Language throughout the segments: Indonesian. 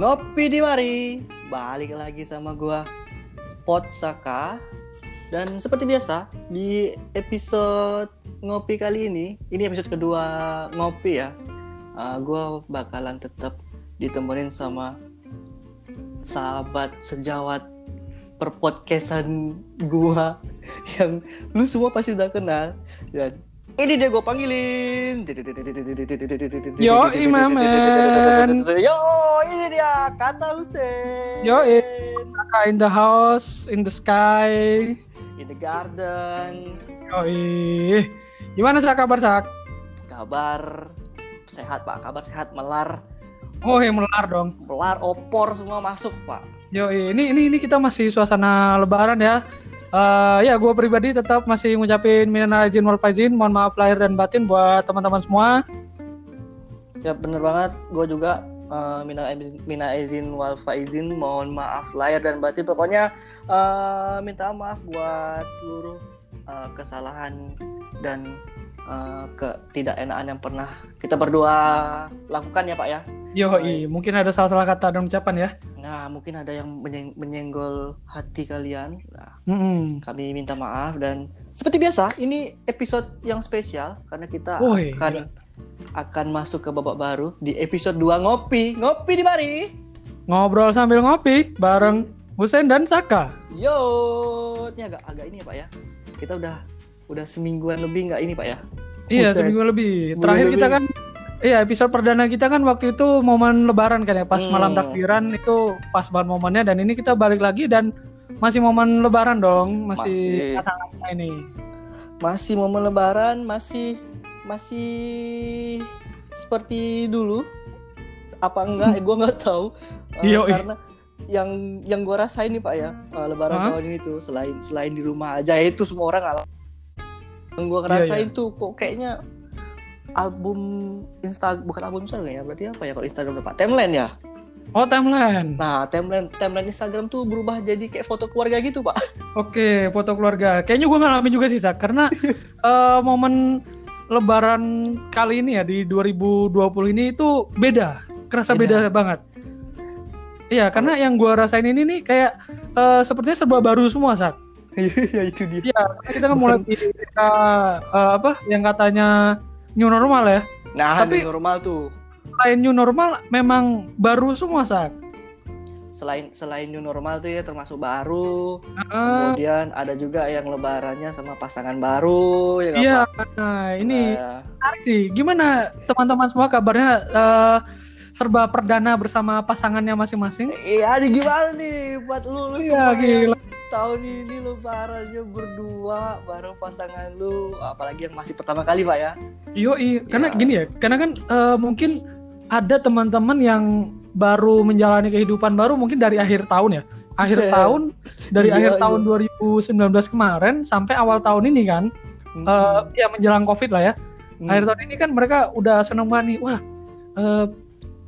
Ngopi di mari, balik lagi sama gua Spot Saka dan seperti biasa di episode ngopi kali ini, ini episode kedua ngopi ya. Uh, gua bakalan tetap ditemenin sama sahabat sejawat perpodcastan gua yang lu semua pasti udah kenal dan ini dia gue panggilin. Yo, Imaman. Yo, ini dia kata Hussein. Yo, in the house, in the sky, in the garden. Yo, gimana sih kabar sak? Kabar sehat pak, kabar sehat melar. Oh, yang melar dong. Melar, opor semua masuk pak. Yo, ini ini ini kita masih suasana Lebaran ya. Uh, ya, gue pribadi tetap masih ngucapin minal aizin wal faizin, mohon maaf lahir dan batin buat teman-teman semua. Ya bener banget, gue juga uh, minal minal aizin wal faizin, mohon maaf lahir dan batin. Pokoknya uh, minta maaf buat seluruh uh, kesalahan dan uh, ketidakenaan yang pernah kita berdua lakukan ya Pak ya. Yo, mungkin ada salah-salah kata dan ucapan ya. Nah, mungkin ada yang menyeng menyenggol hati kalian. Nah, mm -hmm. kami minta maaf dan seperti biasa, ini episode yang spesial karena kita Woy, akan gila. akan masuk ke babak baru di episode 2 ngopi. Ngopi di mari. Ngobrol sambil ngopi bareng Husen dan Saka. Yo, ini agak agak ini ya, Pak ya. Kita udah udah semingguan lebih nggak ini, Pak ya? Iya, seminggu lebih. Terakhir lebih. kita kan Iya episode perdana kita kan waktu itu momen lebaran kan ya pas hmm. malam takbiran itu pas banget momennya dan ini kita balik lagi dan masih momen lebaran dong masih, masih ini masih momen lebaran masih masih seperti dulu apa enggak eh, gue nggak tahu uh, karena yang yang gue rasain nih pak ya uh, lebaran huh? tahun ini tuh selain selain di rumah aja itu semua orang alam yang gue ngerasain iya, iya. tuh kok kayaknya album Insta bukan album Instagram ya berarti apa ya kalau Instagram berapa timeline ya Oh timeline. Nah timeline timeline Instagram tuh berubah jadi kayak foto keluarga gitu pak. Oke foto keluarga. Kayaknya gue ngalamin juga sih Sak karena uh, momen Lebaran kali ini ya di 2020 ini itu beda, kerasa beda, beda banget. Iya karena yang gue rasain ini nih kayak uh, sepertinya serba baru semua Sak. Iya itu dia. Iya kita kan mulai kita uh, apa yang katanya new normal ya. Nah, Tapi, new normal tuh. Selain new normal memang baru semua saat. Selain selain new normal tuh ya termasuk baru. Uh, Kemudian ada juga yang lebarannya sama pasangan baru ya Iya, nah, ini nah, sih. Gimana teman-teman semua kabarnya uh, serba perdana bersama pasangannya masing-masing? Iya, nih gimana nih buat lu, lu iya, gila tahun ini lebarannya berdua bareng pasangan lu apalagi yang masih pertama kali pak ya Yo, iya karena ya. gini ya karena kan uh, mungkin ada teman-teman yang baru menjalani kehidupan baru mungkin dari akhir tahun ya akhir Se tahun dari iya, akhir iya. tahun 2019 kemarin sampai awal tahun ini kan hmm. uh, ya menjelang covid lah ya hmm. akhir tahun ini kan mereka udah seneng banget nih wah uh,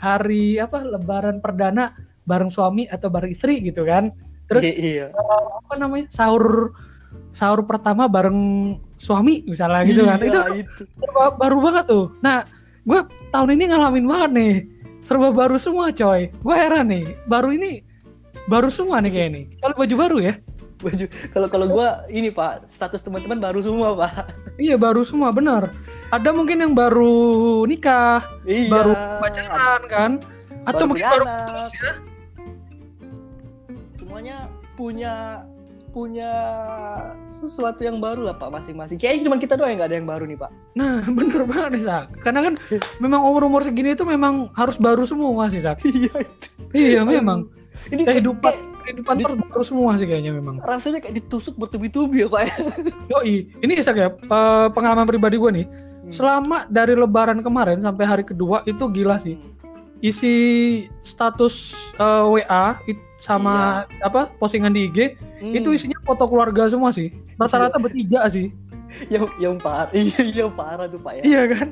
hari apa lebaran perdana bareng suami atau bareng istri gitu kan terus iya. Uh, apa namanya sahur sahur pertama bareng suami misalnya gitu kan. Iya, itu, itu. baru banget tuh. Nah gue tahun ini ngalamin banget nih. Serba baru semua coy. Gue heran nih baru ini baru semua nih kayak ini kalau baju baru ya? Baju kalau kalau gue ini pak status teman-teman baru semua pak. Iya baru semua benar ada mungkin yang baru nikah iya, baru pacaran kan? Atau baru mungkin baru putus ya semuanya punya punya sesuatu yang baru lah pak masing-masing. Kayaknya cuma kita doang yang nggak ada yang baru nih pak. Nah bener banget nih Sak. Karena kan memang umur-umur segini itu memang harus baru semua sih Sak. iya. Iya memang. Ini kehidupan kayak, kehidupan di, baru semua sih kayaknya memang. Rasanya kayak ditusuk bertubi-tubi ya pak ya. Yoi, ini Sak ya pengalaman pribadi gue nih. Hmm. Selama dari Lebaran kemarin sampai hari kedua itu gila sih. Isi status uh, eh, WA itu sama iya. apa postingan di IG hmm. itu isinya foto keluarga semua sih rata-rata iya. bertiga sih yang yang parah iya yang parah tuh pak ya iya kan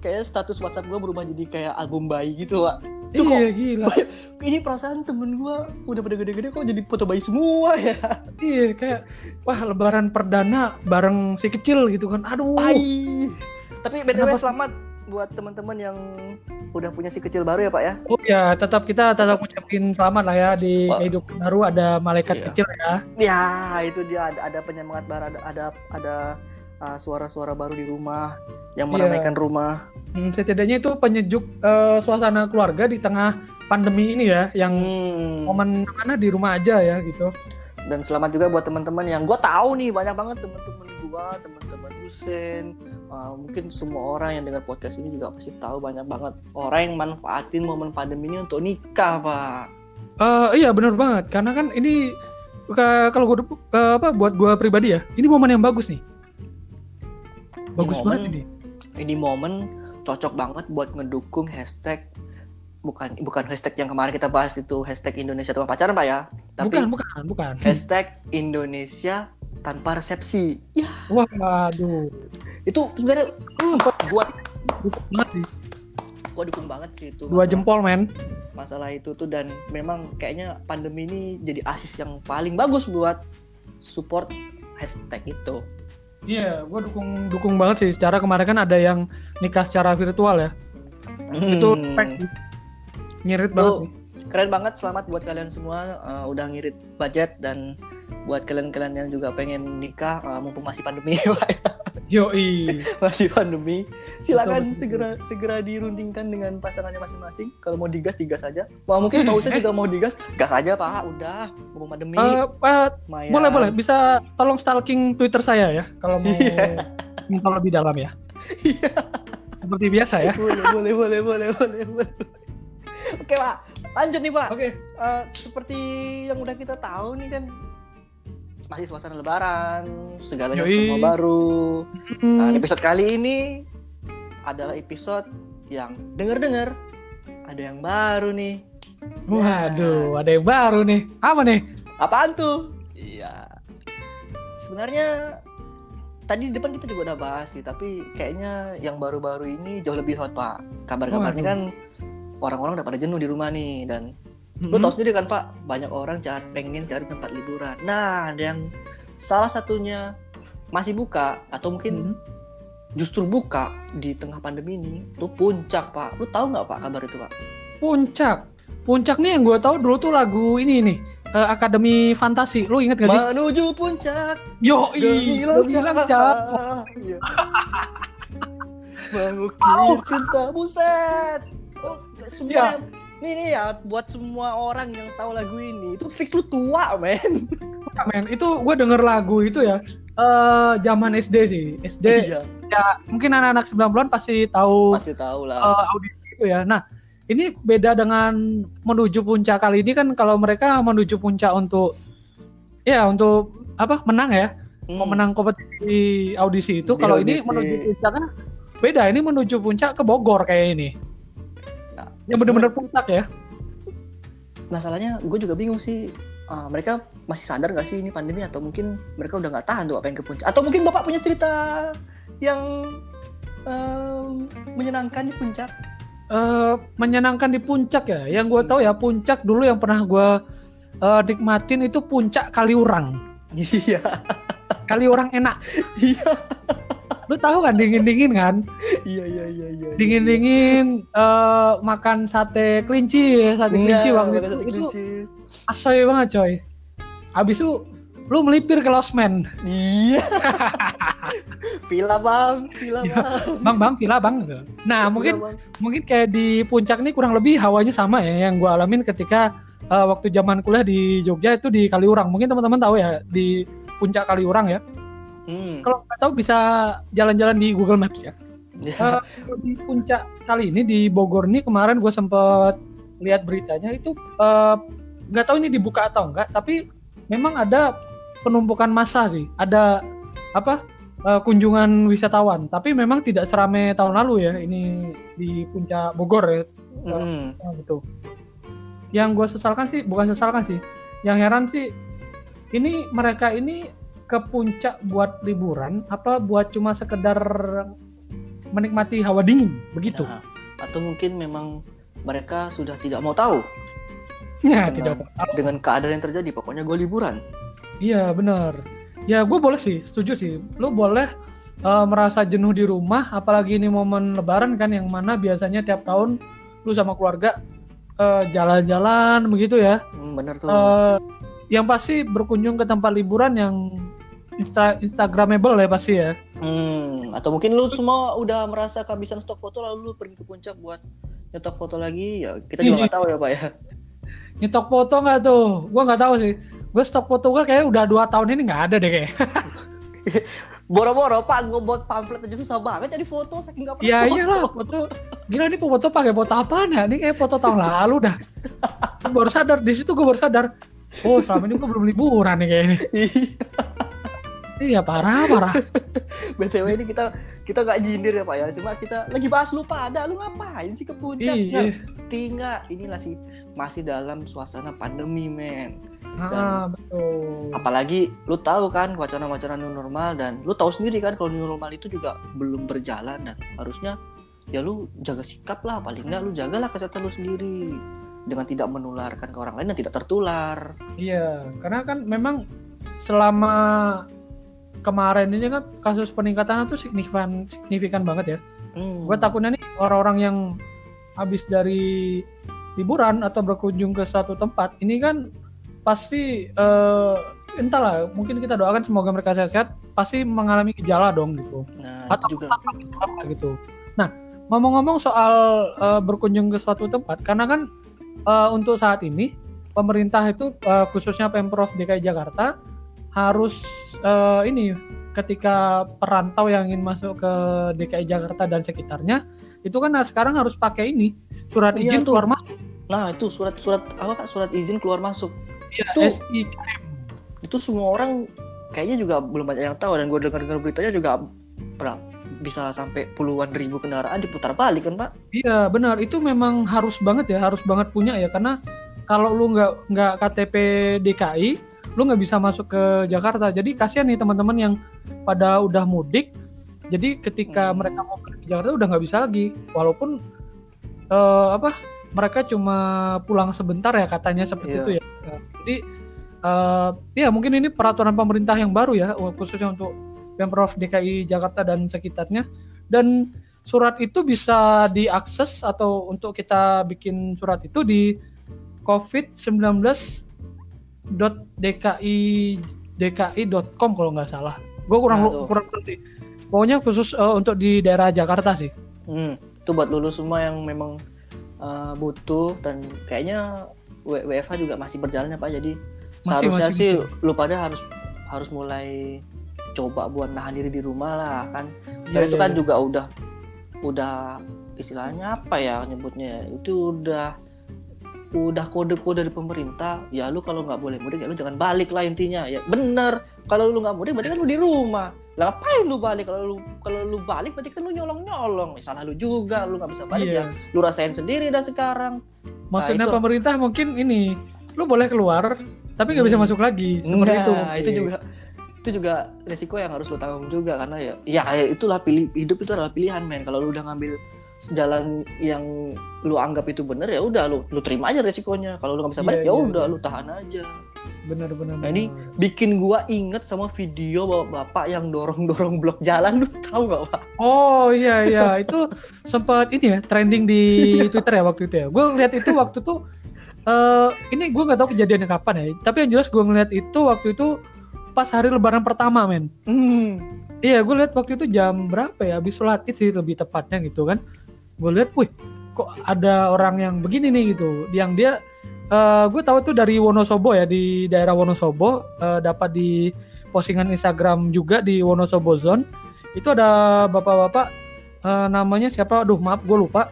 kayak status WhatsApp gue berubah jadi kayak album bayi gitu pak itu iya, kok gila. ini perasaan temen gue udah pada gede-gede kok jadi foto bayi semua ya iya kayak wah lebaran perdana bareng si kecil gitu kan aduh Ay. tapi btw selamat buat teman-teman yang udah punya si kecil baru ya Pak ya. Oh ya, tetap kita tetap ucapin selamat lah ya di Wah. kehidupan baru ada malaikat Iya. kecil ya. Ya itu dia ada, ada penyemangat baru ada ada ada uh, suara-suara baru di rumah yang Iya. meramaikan rumah. Hmm, setidaknya itu penyejuk eh, suasana keluarga di tengah pandemi ini ya, yang Hmm. momen mana di rumah aja ya gitu. Dan selamat juga buat teman-teman yang gue tahu nih banyak banget teman-teman gue, teman-teman Husen, uh, mungkin semua orang yang dengar podcast ini juga pasti tahu banyak banget orang yang manfaatin momen pandemi ini untuk nikah pak. Eh, iya benar banget, karena kan ini ka- kalau gue apa buat gue pribadi ya, ini momen yang bagus nih. Bagus momen- banget ini. Ini momen cocok banget buat ngedukung hashtag bukan bukan hashtag yang kemarin kita bahas itu hashtag Indonesia tanpa pacaran pak ya, tapi Bukan, bukan, bukan. hashtag Indonesia tanpa resepsi. Ya Wah, aduh. itu sebenarnya uh, buat banget sih. gua dukung banget sih itu. Dua masalah- jempol, men. masalah itu tuh dan memang kayaknya pandemi ini jadi asis yang paling bagus buat support hashtag itu. Iya, gue dukung dukung banget sih. Secara kemarin kan ada yang nikah secara virtual ya. Itu Hmm. fact sih. ngirit banget. Nih. Keren banget selamat buat kalian semua uh, udah ngirit budget dan buat kalian-kalian yang juga pengen nikah uh, mumpung masih pandemi Yoi. masih pandemi silakan Betul, betul. segera segera dirundingkan dengan pasangannya masing-masing kalau mau digas digas aja Wah, mungkin Pak Usen juga mau digas gas aja Pak udah mumpung pandemi Eh, eh, lumayan. boleh boleh bisa tolong stalking Twitter saya ya kalau mau Iya. minta lebih dalam ya. Iya. Seperti biasa ya. boleh boleh boleh boleh boleh boleh oke Pak lanjut nih Pak. Oke. Eh, seperti yang udah kita tahu nih kan masih suasana lebaran segalanya Yoi. semua baru. Nah Hmm, episode kali ini adalah episode yang denger-dengar ada yang baru nih. Waduh, ada yang baru nih. Apa nih? apaan tuh? Iya. Sebenarnya tadi di depan kita juga udah bahas sih tapi kayaknya yang baru-baru ini jauh lebih hot pak. Kabar-kabarnya kan orang-orang udah pada jenuh di rumah nih dan Lu Hmm. tahu sendiri kan Pak, banyak orang cari pengen cari tempat liburan. Nah, ada yang salah satunya masih buka atau mungkin Hmm. justru buka di tengah pandemi ini tuh puncak Pak. Lu tahu nggak Pak kabar itu Pak? Puncak. Puncak nih yang gue tahu dulu tuh lagu ini nih. eh, Akademi Fantasi. Lu inget gak sih? Menuju puncak, Yo, cahaya. Iya. Mengukir cinta buset. Semua Iya. yang- Nih nih ya buat semua orang yang tahu lagu ini itu fix lu tua men. men. Itu gue denger lagu itu ya. eh zaman SD sih. SD Iya. mungkin anak-anak 90-an pasti tahu Pasti tahu lah. eh, audisi itu ya. Nah, ini beda dengan menuju puncak kali ini kan kalau mereka menuju puncak untuk ya untuk apa menang ya Hmm. memenang kompetisi audisi itu kalau ini audisi. menuju puncaknya beda ini menuju puncak ke Bogor kayak ini yang bener-bener puncak ya? Masalahnya gue juga bingung sih. Ah, mereka masih sadar nggak sih ini pandemi? Atau mungkin mereka udah nggak tahan tuh apa yang ke puncak? Atau mungkin bapak punya cerita yang em, menyenangkan di puncak? Eh, menyenangkan di puncak ya? Yang gue tahu ya puncak dulu yang pernah gue eh, nikmatin itu puncak Kaliurang. Iya. Kaliurang enak. Iya lu tahu kan dingin dingin kan? Iya iya iya iya dingin dingin eh, makan sate kelinci ya sate kelinci waktu itu, itu asoy banget coy. Habis itu lu melipir ke losmen iya. Villa bang. Villa Iya. bang. Bang bang villa bang nah Villa, mungkin Bang. mungkin kayak di puncak nih kurang lebih hawanya sama ya yang gue alamin ketika eh, waktu zaman kuliah di Jogja itu di Kaliurang. Mungkin teman-teman tahu ya di puncak Kaliurang ya hmm. kalau nggak tahu bisa jalan-jalan di Google Maps ya Ya. Eh, kalau di puncak kali ini di Bogor nih kemarin gue sempet lihat beritanya itu eh, nggak tahu ini dibuka atau enggak tapi memang ada penumpukan massa sih ada apa eh, kunjungan wisatawan tapi memang tidak serame tahun lalu ya ini di puncak Bogor ya Hmm. Oh, gitu. Yang gue sesalkan sih bukan sesalkan sih. Yang heran sih ini mereka ini ke puncak buat liburan apa buat cuma sekedar menikmati hawa dingin begitu? Nah, atau mungkin memang mereka sudah tidak mau tahu Ya, Benar. tidak. dengan keadaan yang terjadi pokoknya gue liburan Iya benar. Ya gue boleh sih, setuju sih. Lu boleh eh, merasa jenuh di rumah, apalagi ini momen Lebaran kan yang mana biasanya tiap tahun lu sama keluarga eh, jalan-jalan begitu ya. Hmm, bener tuh. Eh, yang pasti berkunjung ke tempat liburan yang insta instagramable ya pasti ya. Hmm, atau mungkin lu semua udah merasa kehabisan stok foto lalu lu pergi ke puncak buat nyetok foto lagi ya kita juga nggak tahu ya pak ya Nyetok foto nggak tuh? Gua nggak tahu sih. Gue stok foto gue kayak udah dua tahun ini nggak ada deh kayak. boro-boro pak gue buat pamflet aja susah banget jadi foto saking nggak pernah Ya iyalah foto. Gila nih foto pakai foto apaan ya? Ini kayak foto tahun lalu dah. Baru sadar di situ gue baru sadar. Oh selama ini gue belum liburan nih kayaknya. Iya parah parah. btw ini kita kita nggak jindir ya pak ya. Cuma kita lagi bahas lu pada lu ngapain sih ke puncak? Iya. ngerti nggak inilah sih masih dalam suasana pandemi men. Ah, betul. apalagi lu tahu kan wacana-wacana new normal dan lu tahu sendiri kan kalau new normal itu juga belum berjalan dan harusnya ya lu jaga sikap lah. Paling nggak lu jagalah kesehatan lu sendiri. Dengan tidak menularkan ke orang lain dan tidak tertular. Iya, karena kan memang selama kemarin ini kan kasus peningkatannya tuh signifikan signifikan banget ya. hmm. Gue takutnya nih orang-orang yang habis dari liburan atau berkunjung ke suatu tempat ini kan pasti eh, entahlah mungkin kita doakan semoga mereka sehat-sehat pasti mengalami gejala dong gitu nah atau juga apa gitu. Nah ngomong-ngomong soal eh, berkunjung ke suatu tempat karena kan eh, untuk saat ini pemerintah itu eh, khususnya pemprov DKI Jakarta harus eh, ini ketika perantau yang ingin masuk ke DKI Jakarta dan sekitarnya itu kan sekarang harus pakai ini surat Iya izin tuh. keluar masuk nah itu surat-surat apa pak surat izin keluar masuk ya, Tuh. SIKM. itu semua orang kayaknya juga belum banyak yang tahu dan gue dengar-dengar beritanya juga berapa bisa sampai puluhan ribu kendaraan diputar balik kan pak Iya benar itu memang harus banget ya harus banget punya ya karena kalau lu nggak nggak KTP DKI lu nggak bisa masuk ke Jakarta. Jadi kasihan nih teman-teman yang pada udah mudik. Jadi ketika Hmm. mereka mau ke Jakarta udah nggak bisa lagi. Walaupun eh, apa mereka cuma pulang sebentar ya katanya seperti Iya. itu ya. Jadi eh, ya mungkin ini peraturan pemerintah yang baru ya khususnya untuk pemprov DKI Jakarta dan sekitarnya. Dan surat itu bisa diakses atau untuk kita bikin surat itu di covid19.dki dki.com kalau nggak salah. Gue kurang Nah, kurang ngerti. Pokoknya khusus eh, untuk di daerah Jakarta sih. Hmm, itu buat lulus semua yang memang uh, butuh dan kayaknya WFH juga masih berjalan ya Pak. Jadi Masih- seharusnya masih sih gitu. lu pada harus harus mulai coba buat nahan diri di rumah lah kan. Iya, Karena itu iya, kan iya. juga udah udah istilahnya apa ya nyebutnya ya, itu udah udah kode-kode dari pemerintah ya lu kalau nggak boleh mudik ya lu jangan balik lah intinya. Ya bener. Kalau lu nggak mudik berarti kan lu di rumah. Lah ngapain lu balik? Kalau lu kalau lu balik berarti kan lu nyolong nyolong salah lu juga lu nggak bisa balik. Iya. ya lu rasain sendiri dah sekarang. Maksudnya Nah, itu- pemerintah mungkin ini, lu boleh keluar tapi nggak bisa Hmm. masuk lagi. Seperti itu. Nah, itu juga itu juga resiko yang harus lu tanggung juga karena ya ya ya itulah pilih hidup itu adalah pilihan men. Kalau lu udah ngambil jalan yang lu anggap itu bener ya udah lu lu terima aja resikonya kalau lu nggak bisa Iya, balik ya iya, udah iya. lu tahan aja Benar-benar. Nah, ini- bikin gua inget sama video bapak bapak yang dorong dorong blok jalan lu tahu gak pak Oh iya iya itu sempat ini ya trending di Twitter ya waktu itu ya. Gue ngeliat itu waktu tuh eh ini gue nggak tahu kejadiannya kapan ya. Tapi yang jelas gue ngeliat itu waktu itu pas hari Lebaran pertama men. hmm. Iya gue lihat waktu itu jam berapa ya? Habis sholat id sih lebih tepatnya gitu kan. Gue lihat, wih kok ada orang yang begini nih gitu. Yang dia eh gue tahu tuh dari Wonosobo ya di daerah Wonosobo eh, dapat di postingan Instagram juga di Wonosobo Zone itu ada bapak-bapak eh, namanya siapa? Aduh maaf gue lupa.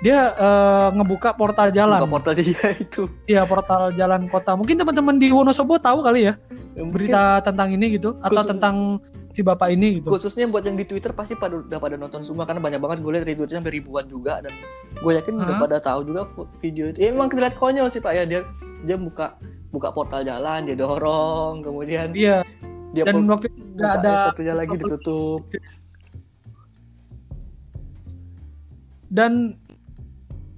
Dia eh, ngebuka portal jalan. buka portal dia itu Iya portal jalan kota. Mungkin teman-teman di Wonosobo tahu kali ya Mungkin berita tentang ini gitu atau Khusus- tentang si bapak ini gitu. khususnya buat yang di Twitter pasti pada udah pada nonton semua karena banyak banget gue lihat retweetnya sampai ribuan juga dan gue yakin udah Hah? pada tahu juga video itu. Ya, emang terlihat konyol sih pak ya dia dia buka buka portal jalan dia dorong kemudian Iya. dia Dan waktu itu nggak ada satunya lagi ditutup. dan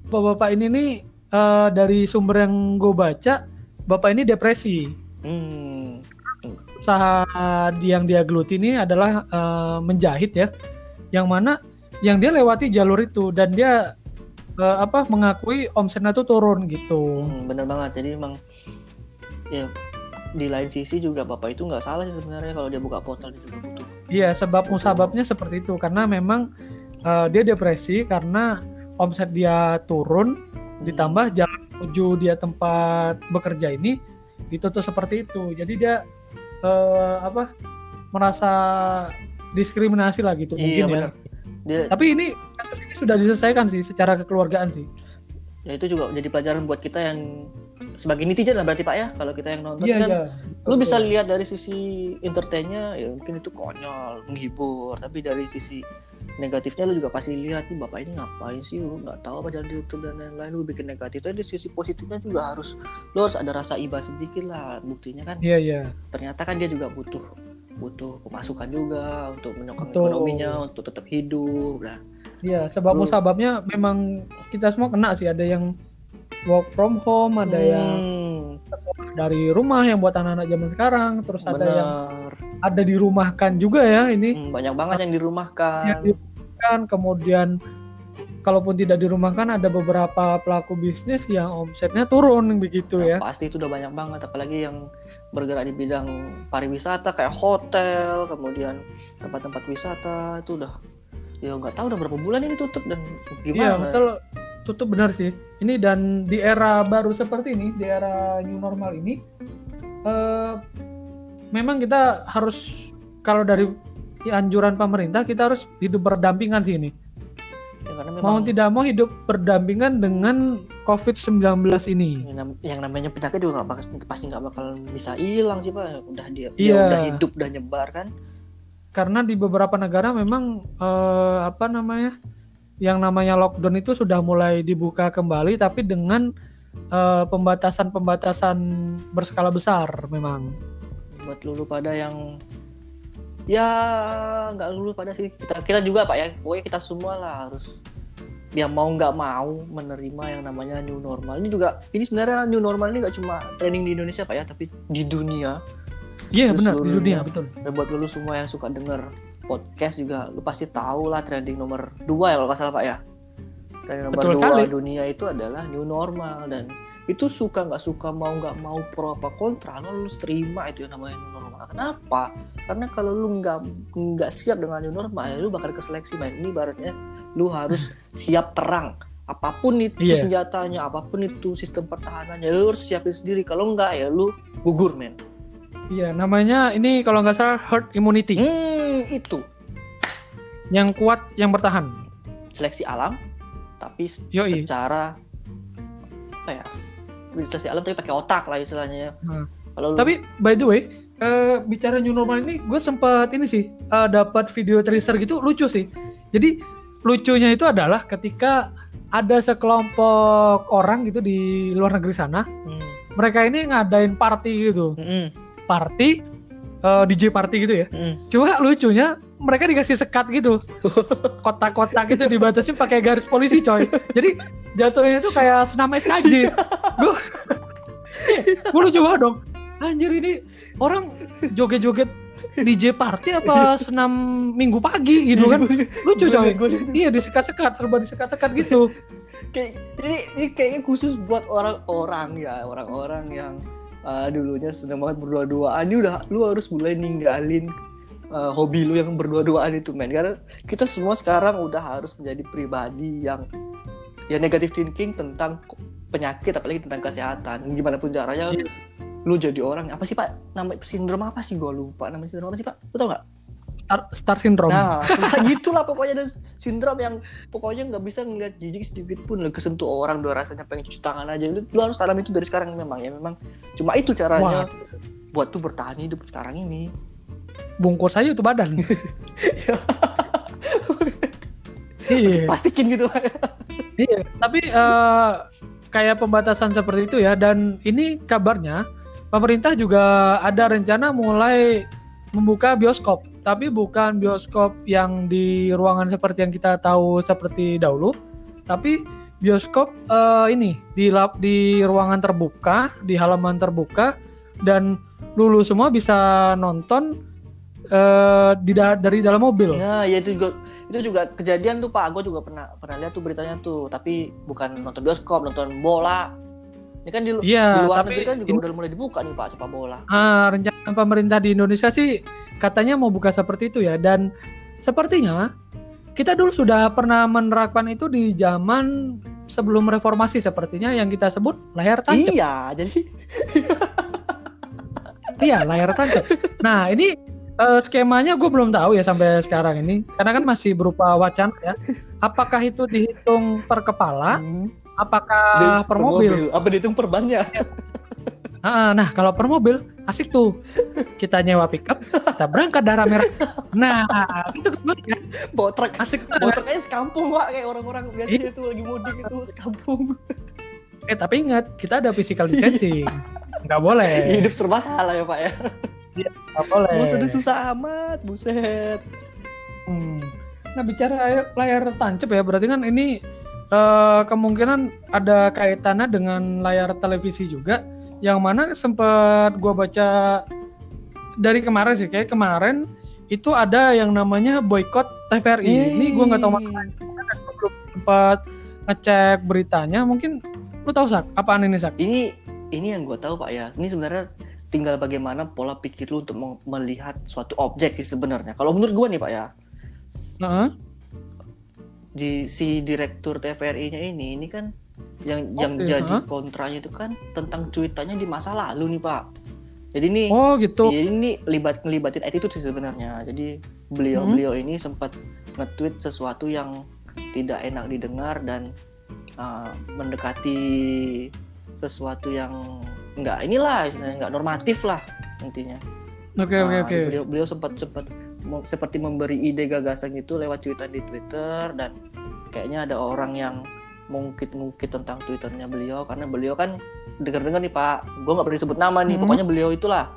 bapak-bapak ini nih eh, dari sumber yang gue baca bapak ini depresi Hmm. Usaha yang dia geluti ini adalah eh, menjahit ya yang mana yang dia lewati jalur itu dan dia uh, apa mengakui omsetnya tuh turun gitu. Hmm, bener banget. Jadi emang ya di lain sisi juga bapak itu nggak salah sih sebenarnya kalau dia buka portal dia juga butuh. Iya, sebab musababnya seperti itu karena memang uh, dia depresi karena omset dia turun hmm. ditambah jalan menuju dia tempat bekerja ini ditutup seperti itu. Jadi dia uh, apa merasa diskriminasi lah gitu iya, mungkin ya. bener. ya. Dia... Tapi ini kasus ini sudah diselesaikan sih secara kekeluargaan sih. Ya itu juga jadi pelajaran buat kita yang sebagai netizen lah berarti Pak ya kalau kita yang nonton iya, kan iya. lu bisa lihat dari sisi entertainnya ya mungkin itu konyol menghibur tapi dari sisi negatifnya lu juga pasti lihat nih bapak ini ngapain sih? Lu nggak tahu apa jalan di YouTube dan lain-lain. Lu bikin negatif tapi dari sisi positifnya juga harus lu harus ada rasa iba sedikit lah. Buktinya kan iya iya. ternyata kan dia juga butuh butuh pemasukan juga untuk menyokong ekonominya untuk tetap hidup. Lah iya sebab musababnya memang kita semua kena sih. Ada yang work from home, ada hmm. yang dari rumah yang buat anak-anak zaman sekarang, terus Bener. ada yang ada dirumahkan juga ya ini. Hmm, banyak banget yang dirumahkan. Yang dirumahkan, kemudian kalaupun tidak dirumahkan ada beberapa pelaku bisnis yang omsetnya turun begitu nah, ya. Pasti itu udah banyak banget, apalagi yang bergerak di bidang pariwisata kayak hotel, kemudian tempat-tempat wisata itu udah ya nggak tahu udah berapa bulan ini tutup dan gimana. Iya betul tutup benar sih. Ini dan di era baru seperti ini, di era new normal ini, uh, memang kita harus kalau dari anjuran pemerintah kita harus hidup berdampingan sih ini. Ya, memang... Mau tidak mau hidup berdampingan dengan COVID-19 ini. Yang namanya penyakit juga gak bakal, pasti nggak bakal bisa hilang sih pak. Udah dia, iya. dia udah hidup, udah nyebar kan. Karena di beberapa negara memang uh, apa namanya yang namanya lockdown itu sudah mulai dibuka kembali tapi dengan pembatasan pembatasan-pembatasan berskala besar memang buat lulu pada yang ya nggak lulu pada sih. Kita kita juga pak ya. Pokoknya kita semua lah harus yang mau nggak mau menerima yang namanya new normal. Ini juga ini sebenarnya new normal ini nggak cuma training di Indonesia pak ya tapi di dunia. Iya yeah, benar di dunia betul. Dan buat lulu semua yang suka dengar podcast juga lu pasti tahu lah trending nomor dua ya kalau nggak salah pak ya. Trending nomor Betul dua kali. dunia itu adalah new normal dan itu suka nggak suka mau nggak mau pro apa kontra lu harus terima itu yang namanya new normal kenapa karena kalau lu nggak nggak siap dengan new normal ya lu bakal keseleksi main ini baratnya lu harus siap perang apa pun itu yeah. senjatanya apa pun itu sistem pertahanannya lu harus siapin sendiri kalau nggak ya lu gugur men Iya, namanya ini kalau nggak salah herd immunity. Hmm, itu. Yang kuat, yang bertahan. Seleksi alam, tapi Yoi. secara apa ya? Seleksi alam tapi pakai otak lah istilahnya. Hmm. Kalau tapi by the way, uh, bicara new normal ini, gue sempat ini sih uh, dapat video teaser gitu lucu sih. Jadi lucunya itu adalah ketika ada sekelompok orang gitu di luar negeri sana, hmm. mereka ini ngadain party gitu. Hmm party uh, eh, DJ party gitu ya. Mm. Cuma lucunya mereka dikasih sekat gitu. Kotak-kotak gitu dibatasi pakai garis polisi coy. Jadi jatuhnya itu kayak senam SKJ. gue gue lucu banget dong. Anjir ini orang joget-joget DJ party apa senam minggu pagi gitu kan lucu coy iya disekat-sekat serba disekat-sekat gitu kayak ini, ini kayaknya khusus buat orang-orang ya orang-orang yang uh, dulunya senang banget berdua-duaan ini udah lu harus mulai ninggalin uh, hobi lu yang berdua-duaan itu men. Karena kita semua sekarang udah harus menjadi pribadi yang ya negatif thinking tentang penyakit apalagi tentang kesehatan. Gimana pun caranya yeah. lu jadi orang apa sih pak? Nama sindrom apa sih? Gue lupa nama sindrom apa sih pak? Lu tau nggak? Star, star syndrome. Nah, gitulah pokoknya dan sindrom yang pokoknya nggak bisa ngeliat jijik sedikit pun. Kesentuh orang udah rasanya pengen cuci tangan aja. Itu lu harus tanam itu dari sekarang memang ya. Memang cuma itu caranya Wah. buat tuh bertahan hidup sekarang ini bungkus aja tuh badan. Iya. Pastikin gitu. Iya tapi uh, kayak pembatasan seperti itu ya. Dan ini kabarnya pemerintah juga ada rencana mulai membuka bioskop, tapi bukan bioskop yang di ruangan seperti yang kita tahu seperti dahulu, tapi bioskop uh, ini di lab di ruangan terbuka, di halaman terbuka. Dan lulu semua bisa nonton uh, di da dari dalam mobil. Nah, ya itu juga itu juga kejadian tuh Pak. Gue juga pernah pernah lihat tuh beritanya tuh, tapi bukan nonton bioskop, nonton bola. Ini kan di, ya, di luar tapi negeri kan juga ini, udah mulai dibuka nih Pak sepak bola. Uh, rencana pemerintah di Indonesia sih katanya mau buka seperti itu ya dan sepertinya kita dulu sudah pernah menerapkan itu di zaman sebelum reformasi sepertinya yang kita sebut layar tancap. Iya, jadi iya layar tancap. Nah ini uh, skemanya gue belum tahu ya sampai sekarang ini karena kan masih berupa wacana ya. Apakah itu dihitung per kepala? Hmm. Apakah per, per mobil? mobil? Apa dihitung per bannya? Ah, nah kalau per mobil asik tuh kita nyewa pickup kita berangkat darah merah nah itu ya bawa truk asik bawa truk aja sekampung pak kayak orang-orang biasanya tuh lagi mudik itu sekampung eh tapi ingat kita ada physical distancing nggak boleh hidup serba salah ya pak ya Iya, boleh. Buset susah amat, buset. Hmm. Nah bicara layar, layar tancap ya, berarti kan ini uh, kemungkinan ada kaitannya dengan layar televisi juga, yang mana sempat gue baca dari kemarin sih, kayak kemarin itu ada yang namanya boykot TVRI. Yeay. Ini gue nggak tahu mana, belum sempat ngecek beritanya. Mungkin lu tahu sak? Apaan ini sak? Ini ini yang gue tahu pak ya. Ini sebenarnya tinggal bagaimana pola pikir lu untuk melihat suatu objek sih sebenarnya. Kalau menurut gue nih pak ya, uh-huh. di si direktur TVRI-nya ini, ini kan yang okay, yang jadi huh? kontranya itu kan tentang cuitannya di masa lalu nih pak. Jadi ini, oh gitu. ini libat ngelibatin attitude sih sebenarnya. Jadi beliau hmm. beliau ini sempat nge-tweet sesuatu yang tidak enak didengar dan uh, mendekati sesuatu yang nggak inilah nggak normatif lah intinya. Oke okay, oke nah, oke. Beliau, beliau sempat sempat seperti memberi ide gagasan itu lewat cuitan di Twitter dan kayaknya ada orang yang mungkit-mungkit tentang twitternya beliau karena beliau kan dengar-dengar nih Pak, gue nggak perlu disebut nama nih, hmm. pokoknya beliau itulah.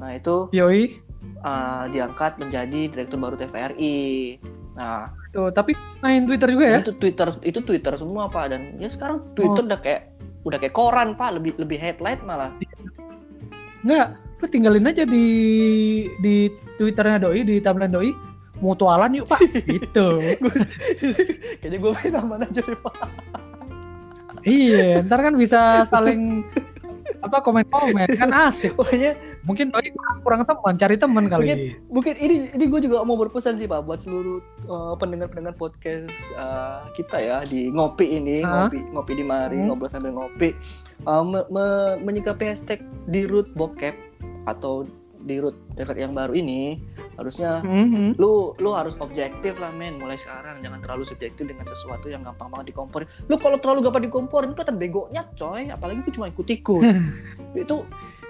Nah itu Yoi. Uh, diangkat menjadi direktur baru TVRI. Nah, tuh tapi main Twitter juga ya? Itu Twitter itu Twitter semua Pak dan ya sekarang Twitter oh. udah kayak udah kayak koran pak. Lebih lebih headlight malah. Enggak, lu tinggalin aja di di twitternya doi di timeline doi. Mutualan yuk pak. Gitu. Kayaknya gue main aman aja deh pak. Iya ntar kan bisa saling apa komen-komen kan asik. Pokoknya mungkin doi kurang teman, cari teman kali. Mungkin, mungkin ini ini gue juga mau berpesan sih Pak buat seluruh uh, pendengar-pendengar podcast uh, kita ya di ngopi ini, huh? ngopi ngopi di mari, hmm. ngobrol sambil ngopi. Uh, me, me, menyikapi hashtag di root bokep atau di root TVR yang baru ini harusnya mm-hmm. lu lu harus objektif lah men. Mulai sekarang jangan terlalu subjektif dengan sesuatu yang gampang banget dikomporin. Lu kalau terlalu gampang dikomporin itu kan begonya coy. Apalagi itu cuma ikut ikut itu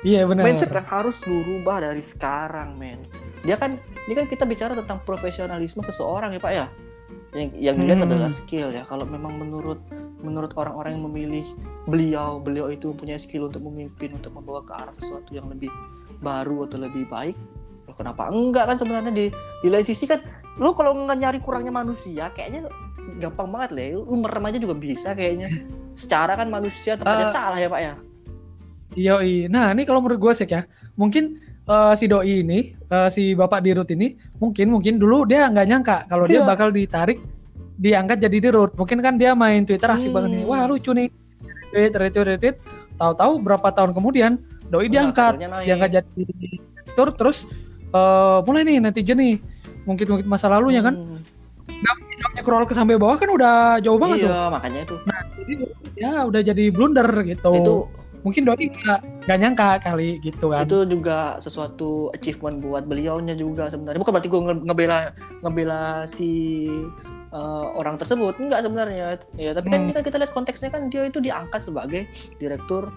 iya yeah, benar. mindset yang harus lu rubah dari sekarang men. Dia kan ini kan kita bicara tentang profesionalisme seseorang ya pak ya? Yang yang dilihat hmm. adalah skill ya. Kalau memang menurut menurut orang-orang yang memilih beliau beliau itu punya skill untuk memimpin untuk membawa ke arah sesuatu yang lebih baru atau lebih baik? Kenapa enggak kan sebenarnya di di lain sisi kan lo kalau nggak nyari kurangnya manusia kayaknya gampang banget lah lu merem aja juga bisa kayaknya. Secara kan manusia tempatnya uh, salah ya pak ya? Iya nah ini kalau menurut gue sih ya mungkin uh, si doi ini uh, si bapak dirut ini mungkin mungkin dulu dia nggak nyangka kalau dia iya. bakal ditarik diangkat jadi dirut. Mungkin kan dia main twitter asik hmm. banget nih. Wah lucu nih. Retweet retweet retweet. Tahu-tahu berapa tahun kemudian doi diangkat diangkat jadi tur terus uh, mulai nih netizen nih mungkin mungkin masa lalunya kan. Hmm. nah scroll ke sampai bawah kan udah jauh banget iya, tuh. makanya itu. Nah jadi ya udah jadi blunder gitu. Itu mungkin doi nggak nggak nyangka kali gitu kan. Itu juga sesuatu achievement buat beliaunya juga sebenarnya. Bukan berarti gue ngebela ngebela si uh, orang tersebut. Enggak sebenarnya. Ya tapi kan hmm. ini kan kita lihat konteksnya kan dia itu diangkat sebagai direktur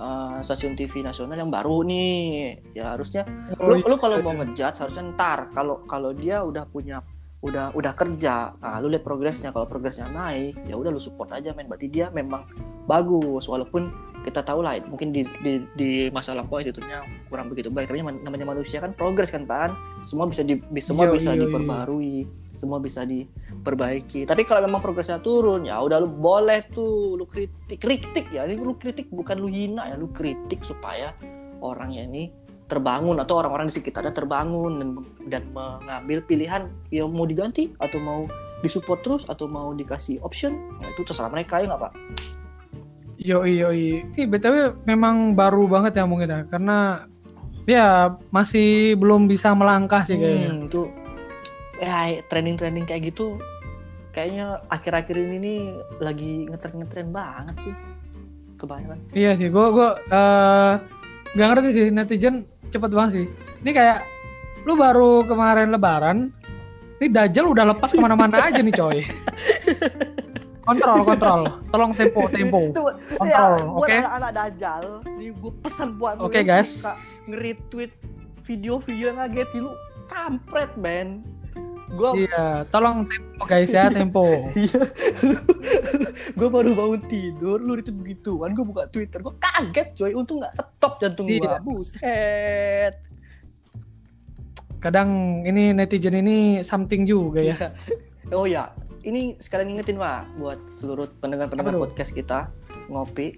uh, stasiun TV nasional yang baru nih. Ya harusnya oh, lu, lu kalau iya. mau ngejat harusnya ntar kalau kalau dia udah punya udah udah kerja. Nah, lu lihat progresnya. Kalau progresnya naik ya udah lu support aja men. Berarti dia memang bagus. Walaupun kita tahu lah mungkin di, di, di masa lampau tentunya kurang begitu baik. Tapi namanya manusia kan progres kan pan semua bisa di semua yo, bisa yo, diperbarui semua bisa diperbaiki. Tapi kalau memang progresnya turun ya udah lu boleh tuh lu kritik. Kritik ya ini lu kritik bukan lu hina ya. Lu kritik supaya orangnya ini terbangun atau orang-orang di sekitarnya terbangun dan dan mengambil pilihan yang mau diganti atau mau disupport terus atau mau dikasih option nah, itu terserah mereka ya nggak pak? Yo yo Ini btw memang baru banget ya mungkin ya karena ya masih belum bisa melangkah sih kayaknya. Hmm, itu ya trending-trending kayak gitu kayaknya akhir-akhir ini nih lagi ngetren-ngetren banget sih kebanyakan. Iya sih, gue gue uh, gak ngerti sih netizen cepet banget sih. Ini kayak lu baru kemarin lebaran, ini Dajjal udah lepas ke mana-mana aja nih coy. kontrol kontrol tolong tempo tempo kontrol ya, oke okay? anak-anak dajal nih gue pesan buat oke okay, guys nge-retweet video-video yang ngagetin lu kampret men gua iya tolong tempo guys ya tempo iya. gue baru bangun tidur lu itu begituan gue buka twitter gue kaget coy untung nggak stop jantung iya. gue buset kadang ini netizen ini something juga ya iya. oh ya ini sekalian ingetin pak buat seluruh pendengar-pendengar podcast kita ngopi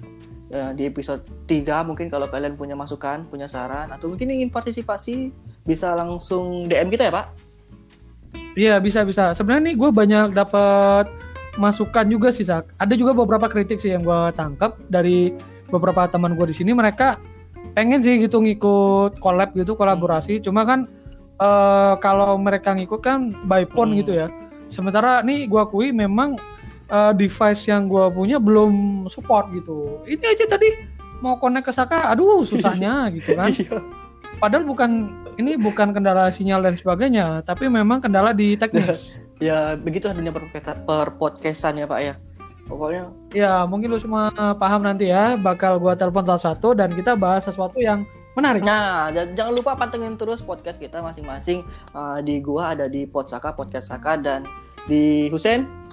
uh, di episode 3 mungkin kalau kalian punya masukan, punya saran atau mungkin ingin partisipasi bisa langsung DM kita ya pak. Iya bisa bisa. Sebenarnya nih gue banyak dapat masukan juga sih Sak. Ada juga beberapa kritik sih yang gue tangkap dari beberapa teman gue di sini. Mereka pengen sih gitu ngikut collab gitu kolaborasi. Hmm. Cuma kan uh, kalau mereka ngikut kan by phone hmm. gitu ya Sementara nih gua akui memang uh, device yang gua punya belum support gitu. Ini aja tadi mau connect ke Saka, aduh susahnya gitu kan. Iya. Padahal bukan ini bukan kendala sinyal dan sebagainya, tapi memang kendala di teknis. ya begitu dunia per, per podcastan ya Pak ya. Pokoknya. Ya mungkin lu semua paham nanti ya, bakal gua telepon satu-satu dan kita bahas sesuatu yang menarik. Nah, jangan lupa pantengin terus podcast kita masing-masing. Uh, di gua ada di Podsaka, Podcast Saka dan di Husen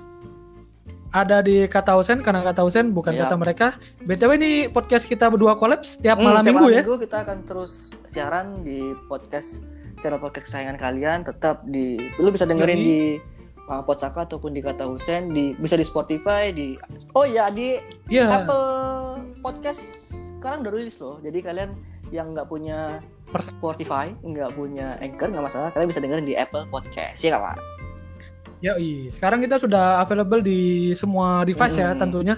ada di kata Husen karena kata Husen bukan ya. kata mereka. BTW ini podcast kita berdua kolaps setiap hmm, malam minggu malam ya. Minggu kita akan terus siaran di podcast channel podcast kesayangan kalian tetap di lu bisa dengerin Yoi. di uh, Podsaka ataupun di kata Husen di bisa di Spotify di oh ya di yeah. Apple Podcast sekarang udah rilis loh. Jadi kalian yang nggak punya Spotify, nggak punya Anchor nggak masalah, kalian bisa dengerin di Apple Podcast ya Pak? Ya, sekarang kita sudah available di semua device ya, hmm. ya tentunya.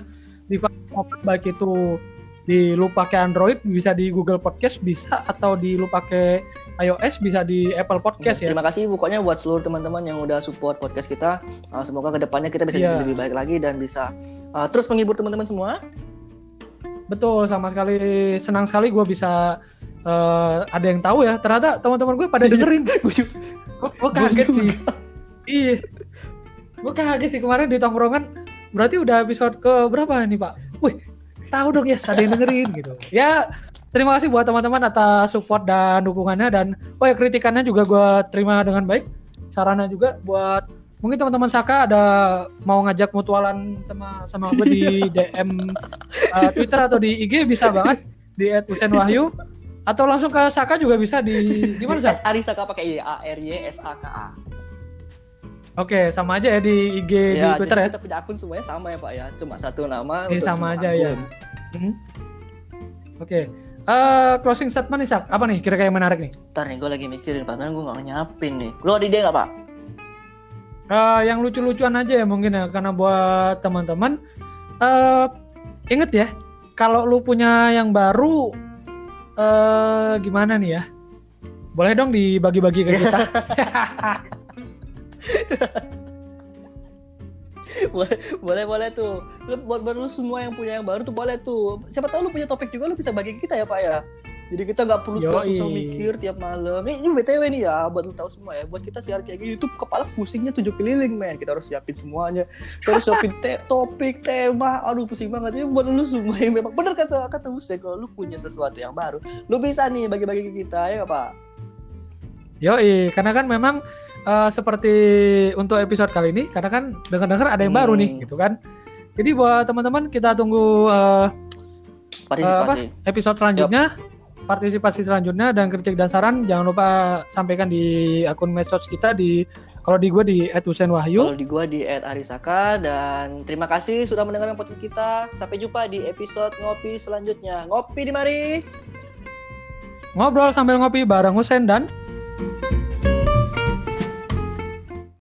Device baik itu di lu pakai Android bisa di Google Podcast bisa atau di lu pakai iOS bisa di Apple Podcast ya. Terima kasih pokoknya buat seluruh teman-teman yang udah support podcast kita. Uh, semoga ke depannya kita bisa yeah. lebih baik lagi dan bisa uh, terus menghibur teman-teman semua. Betul, sama sekali senang sekali gue bisa uh, ada yang tahu ya. Ternyata teman-teman gue pada dengerin. gue kaget sih. Iya. Gue kaget sih kemarin di tongkrongan. Berarti udah episode ke berapa nih Pak? Wih, tahu dong ya, ada yang dengerin gitu. Ya, terima kasih buat teman-teman atas support dan dukungannya dan oh ya kritikannya juga gue terima dengan baik. Sarannya juga buat mungkin teman-teman Saka ada mau ngajak mutualan sama sama gue di DM uh, eh, Twitter atau di IG bisa banget di @usenwahyu atau langsung ke Saka juga bisa di di mana Saka? Ari Saka pakai A R Y S A K A. Oke, sama aja ya di IG ya, di Twitter ya. Kita punya akun semuanya sama ya Pak ya, cuma satu nama. Oke, sama aja ya. akun. ya. Hmm. Oke, uh, closing statement nih Sak, apa nih kira-kira yang menarik nih? Ntar nih, gue lagi mikirin Pak, gue gak nyapin nih. Lo ada ide gak Pak? Uh, yang lucu-lucuan aja ya mungkin ya karena buat teman-teman uh, inget ya kalau lu punya yang baru uh, gimana nih ya boleh dong dibagi-bagi ke kita boleh boleh boleh tuh buat baru semua yang punya yang baru tuh boleh tuh siapa tahu lu punya topik juga lu bisa bagi kita ya pak ya jadi kita nggak perlu susah mikir tiap malam. Ini, ini btw nih ya, buat lu tahu semua ya. Buat kita siar kayak gini, YouTube kepala pusingnya tujuh keliling men. Kita harus siapin semuanya. Kita harus siapin te topik, tema. Aduh pusing banget. Ini buat lu semua yang memang bener kata kata Hussein kalau lu punya sesuatu yang baru, lu bisa nih bagi-bagi ke kita ya pak. Yoi, karena kan memang uh, seperti untuk episode kali ini, karena kan dengar-dengar ada yang hmm. baru nih, hmm. gitu kan. Jadi buat teman-teman kita tunggu uh, partisipasi uh, apa, episode selanjutnya. Yep partisipasi selanjutnya dan kritik dan saran jangan lupa sampaikan di akun medsos kita di kalau di gue di @husenwahyu. Kalau di gue di @arisaka dan terima kasih sudah mendengarkan podcast kita. Sampai jumpa di episode ngopi selanjutnya. Ngopi di mari. Ngobrol sambil ngopi bareng Husen dan Música